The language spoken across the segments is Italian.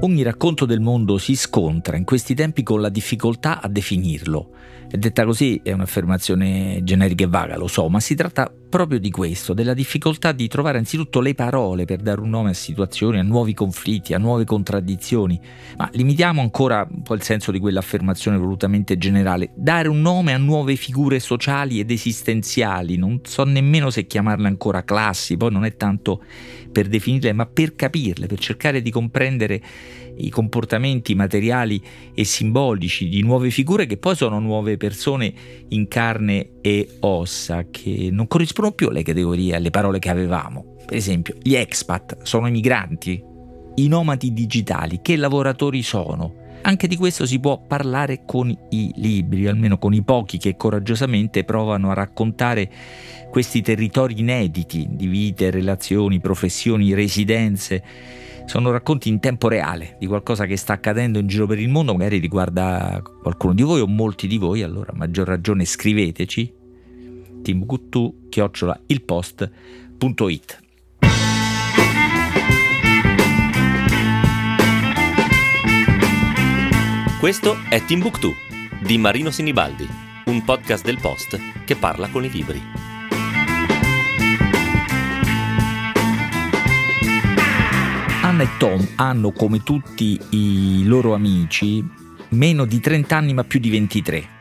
Ogni racconto del mondo si scontra in questi tempi con la difficoltà a definirlo. E detta così è un'affermazione generica e vaga, lo so, ma si tratta proprio di questo, della difficoltà di trovare anzitutto le parole per dare un nome a situazioni, a nuovi conflitti, a nuove contraddizioni. Ma limitiamo ancora un po' il senso di quell'affermazione volutamente generale. Dare un nome a nuove figure sociali ed esistenziali, non so nemmeno se chiamarle ancora classi, poi non è tanto per definirle, ma per capirle, per cercare di comprendere i comportamenti materiali e simbolici di nuove figure che poi sono nuove persone in carne e ossa, che non corrispondono più alle categorie, alle parole che avevamo. Per esempio, gli expat sono i migranti, i nomadi digitali, che lavoratori sono? Anche di questo si può parlare con i libri, almeno con i pochi che coraggiosamente provano a raccontare questi territori inediti di vite, relazioni, professioni, residenze sono racconti in tempo reale di qualcosa che sta accadendo in giro per il mondo, magari riguarda qualcuno di voi o molti di voi, allora a maggior ragione scriveteci timbuktu chiocciola ilpost.it Questo è Timbuktu di Marino Sinibaldi, un podcast del Post che parla con i libri. Anna e Tom hanno, come tutti i loro amici, meno di 30 anni ma più di 23.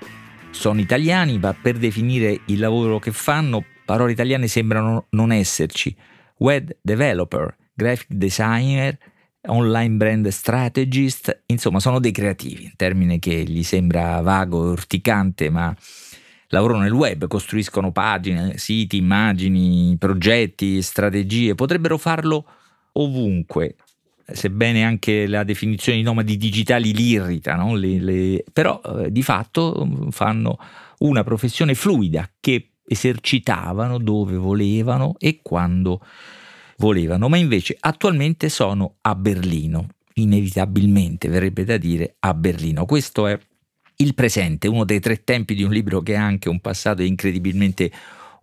Sono italiani, ma per definire il lavoro che fanno, parole italiane sembrano non esserci. Web developer, graphic designer, online brand strategist, insomma sono dei creativi, un termine che gli sembra vago e urticante, ma lavorano nel web, costruiscono pagine, siti, immagini, progetti, strategie, potrebbero farlo ovunque, sebbene anche la definizione di nomadi digitali li irrita, no? le, le, però eh, di fatto mm, fanno una professione fluida che esercitavano dove volevano e quando volevano, ma invece attualmente sono a Berlino, inevitabilmente verrebbe da dire a Berlino. Questo è il presente, uno dei tre tempi di un libro che ha anche un passato incredibilmente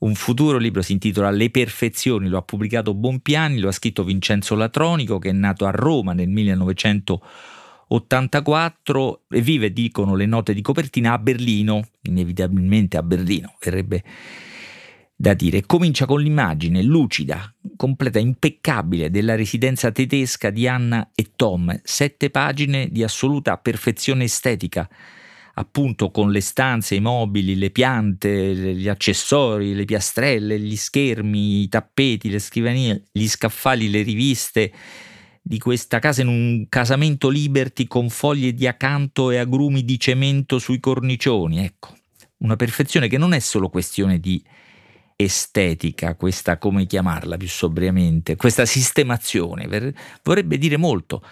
un futuro libro si intitola Le perfezioni, lo ha pubblicato Bonpiani, lo ha scritto Vincenzo Latronico che è nato a Roma nel 1984 e vive, dicono le note di copertina, a Berlino, inevitabilmente a Berlino, verrebbe da dire. Comincia con l'immagine lucida, completa, impeccabile della residenza tedesca di Anna e Tom, sette pagine di assoluta perfezione estetica appunto con le stanze, i mobili, le piante, gli accessori, le piastrelle, gli schermi, i tappeti, le scrivanie, gli scaffali, le riviste di questa casa in un casamento Liberty con foglie di acanto e agrumi di cemento sui cornicioni, ecco, una perfezione che non è solo questione di estetica, questa come chiamarla più sobriamente, questa sistemazione, vorrebbe dire molto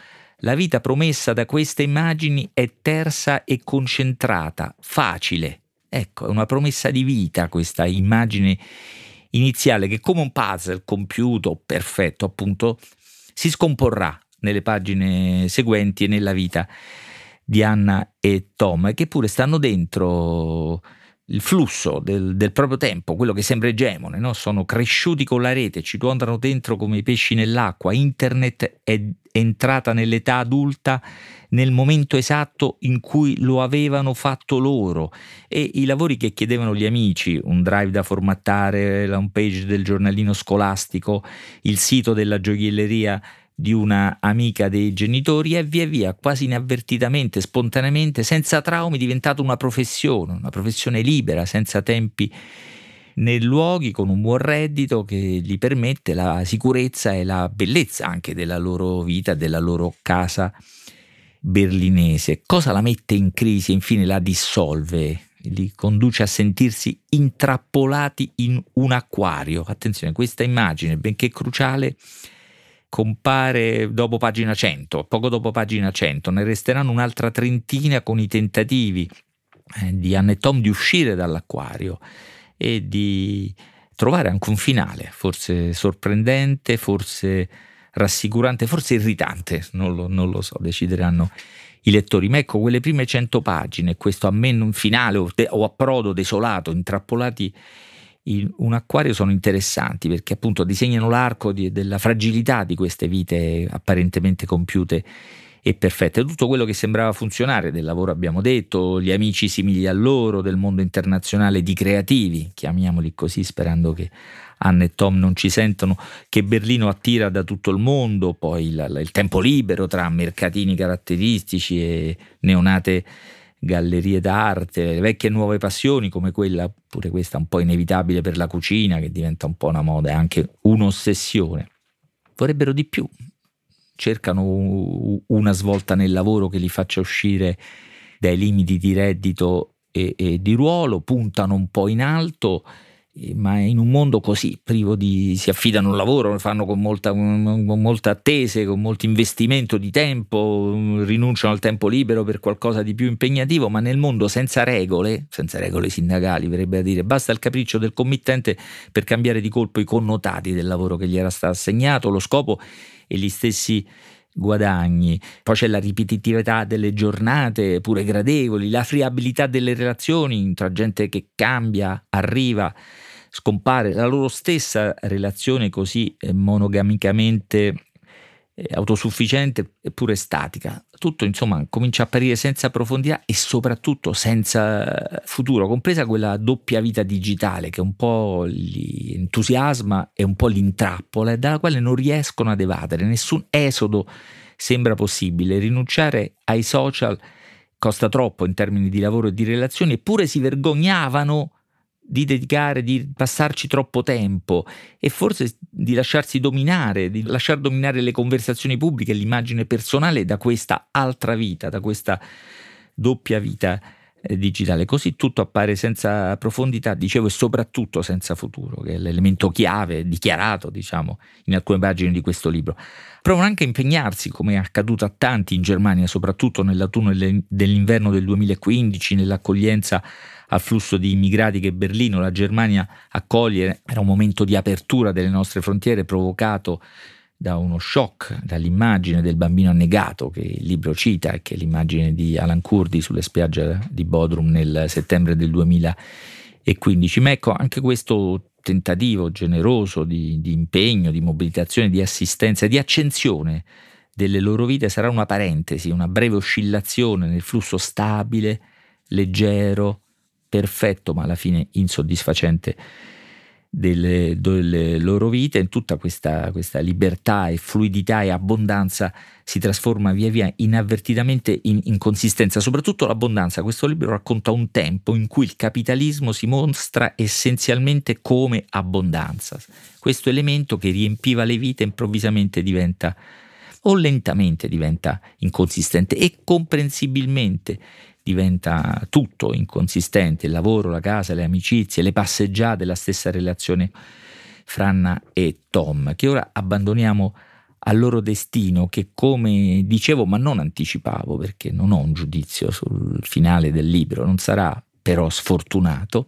la vita promessa da queste immagini è tersa e concentrata, facile. Ecco, è una promessa di vita questa immagine iniziale che come un puzzle compiuto, perfetto appunto, si scomporrà nelle pagine seguenti e nella vita di Anna e Tom, che pure stanno dentro il flusso del, del, proprio tempo, quello che sembra egemone, no? sono cresciuti con la rete, ci tuonano dentro come i pesci nell'acqua, internet è entrata nell'età adulta nel momento esatto in cui lo avevano fatto loro e i lavori che chiedevano gli amici, un drive da formattare, la home page del giornalino scolastico, il sito della gioielleria di una amica dei genitori è via via, quasi inavvertitamente, spontaneamente, senza traumi, diventata una professione, una professione libera, senza tempi nei luoghi, con un buon reddito che gli permette la sicurezza e la bellezza anche della loro vita, della loro casa berlinese. Cosa la mette in crisi e infine la dissolve? Li conduce a sentirsi intrappolati in un acquario. Attenzione, questa immagine, benché cruciale, compare dopo pagina 100, poco dopo pagina 100, ne resteranno un'altra trentina con i tentativi eh, di Anne Tom di uscire dall'acquario e di trovare anche un finale, forse sorprendente, forse rassicurante, forse irritante, non lo, non lo so, decideranno i lettori. Ma ecco, quelle prime 100 pagine, questo ammeno un finale o, de- o approdo desolato, intrappolati in un acquario sono interessanti perché appunto disegnano l'arco di, della fragilità di queste vite apparentemente compiute e perfette. Tutto quello che sembrava funzionare del lavoro abbiamo detto, gli amici simili a loro, del mondo internazionale di creativi, chiamiamoli così sperando che Anna e Tom non ci sentono, che Berlino attira da tutto il mondo, poi il, il tempo libero tra mercatini caratteristici e neonate gallerie d'arte, vecchie e nuove passioni come quella, pure questa un po' inevitabile per la cucina che diventa un po' una moda e anche un'ossessione. Vorrebbero di più, cercano una svolta nel lavoro che li faccia uscire dai limiti di reddito e, e di ruolo, puntano un po' in alto ma in un mondo così, privo di... si affidano al lavoro, lo fanno con molta, con molta attese, con molto investimento di tempo, rinunciano al tempo libero per qualcosa di più impegnativo, ma nel mondo senza regole, senza regole sindacali, verrebbe a dire, basta il capriccio del committente per cambiare di colpo i connotati del lavoro che gli era stato assegnato, lo scopo e gli stessi guadagni, poi c'è la ripetitività delle giornate, pure gradevoli, la friabilità delle relazioni tra gente che cambia, arriva, scompare, la loro stessa relazione così eh, monogamicamente eh, autosufficiente eppure statica. Tutto insomma comincia a apparire senza profondità e soprattutto senza futuro, compresa quella doppia vita digitale che un po' li entusiasma e un po' li intrappola e dalla quale non riescono ad evadere. Nessun esodo sembra possibile. Rinunciare ai social costa troppo in termini di lavoro e di relazioni, eppure si vergognavano di dedicare, di passarci troppo tempo e forse di lasciarsi dominare, di lasciar dominare le conversazioni pubbliche, l'immagine personale da questa altra vita, da questa doppia vita digitale. Così tutto appare senza profondità, dicevo, e soprattutto senza futuro, che è l'elemento chiave dichiarato, diciamo, in alcune pagine di questo libro. Provano anche a impegnarsi, come è accaduto a tanti in Germania, soprattutto nell'autunno dell'inverno del 2015, nell'accoglienza al flusso di immigrati che Berlino, la Germania accoglie, era un momento di apertura delle nostre frontiere provocato da uno shock, dall'immagine del bambino annegato che il libro cita che è l'immagine di Alan Kurdi sulle spiagge di Bodrum nel settembre del 2015. Ma ecco, anche questo tentativo generoso di, di impegno, di mobilitazione, di assistenza, di accensione delle loro vite sarà una parentesi, una breve oscillazione nel flusso stabile, leggero, perfetto ma alla fine insoddisfacente delle, delle loro vite, in tutta questa, questa, libertà e fluidità e abbondanza si trasforma via via inavvertitamente in inconsistenza, soprattutto l'abbondanza. Questo libro racconta un tempo in cui il capitalismo si mostra essenzialmente come abbondanza. Questo elemento che riempiva le vite improvvisamente diventa o lentamente diventa inconsistente e comprensibilmente diventa tutto inconsistente, il lavoro, la casa, le amicizie, le passeggiate, la stessa relazione fra Anna e Tom, che ora abbandoniamo al loro destino che come dicevo ma non anticipavo perché non ho un giudizio sul finale del libro, non sarà però sfortunato,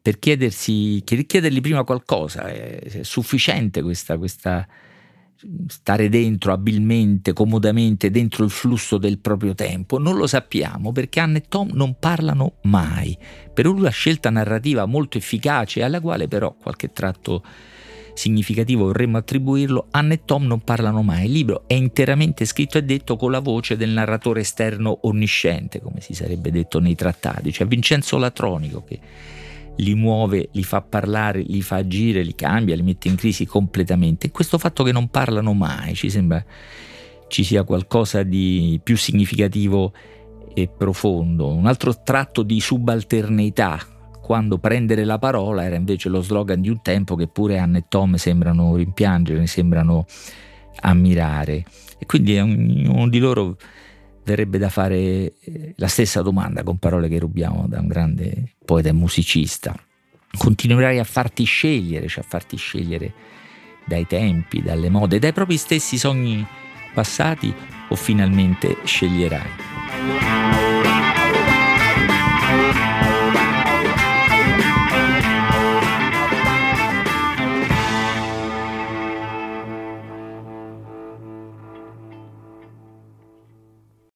per chiedersi, chiedergli prima qualcosa, è sufficiente questa, questa stare dentro abilmente, comodamente, dentro il flusso del proprio tempo? Non lo sappiamo perché Anne e Tom non parlano mai, per una scelta narrativa molto efficace alla quale però qualche tratto significativo vorremmo attribuirlo, Anne e Tom non parlano mai. Il libro è interamente scritto e detto con la voce del narratore esterno onnisciente, come si sarebbe detto nei trattati, cioè Vincenzo Latronico che li muove, li fa parlare, li fa agire, li cambia, li mette in crisi completamente. Questo fatto che non parlano mai ci sembra ci sia qualcosa di più significativo e profondo. Un altro tratto di subalternità, quando prendere la parola era invece lo slogan di un tempo che pure Anne e Tom sembrano rimpiangere, sembrano ammirare. E quindi ognuno di loro verrebbe da fare eh, la stessa domanda con parole che rubiamo da un grande poeta e musicista. Continuerai a farti scegliere, cioè a farti scegliere dai tempi, dalle mode, dai propri stessi sogni passati o finalmente sceglierai?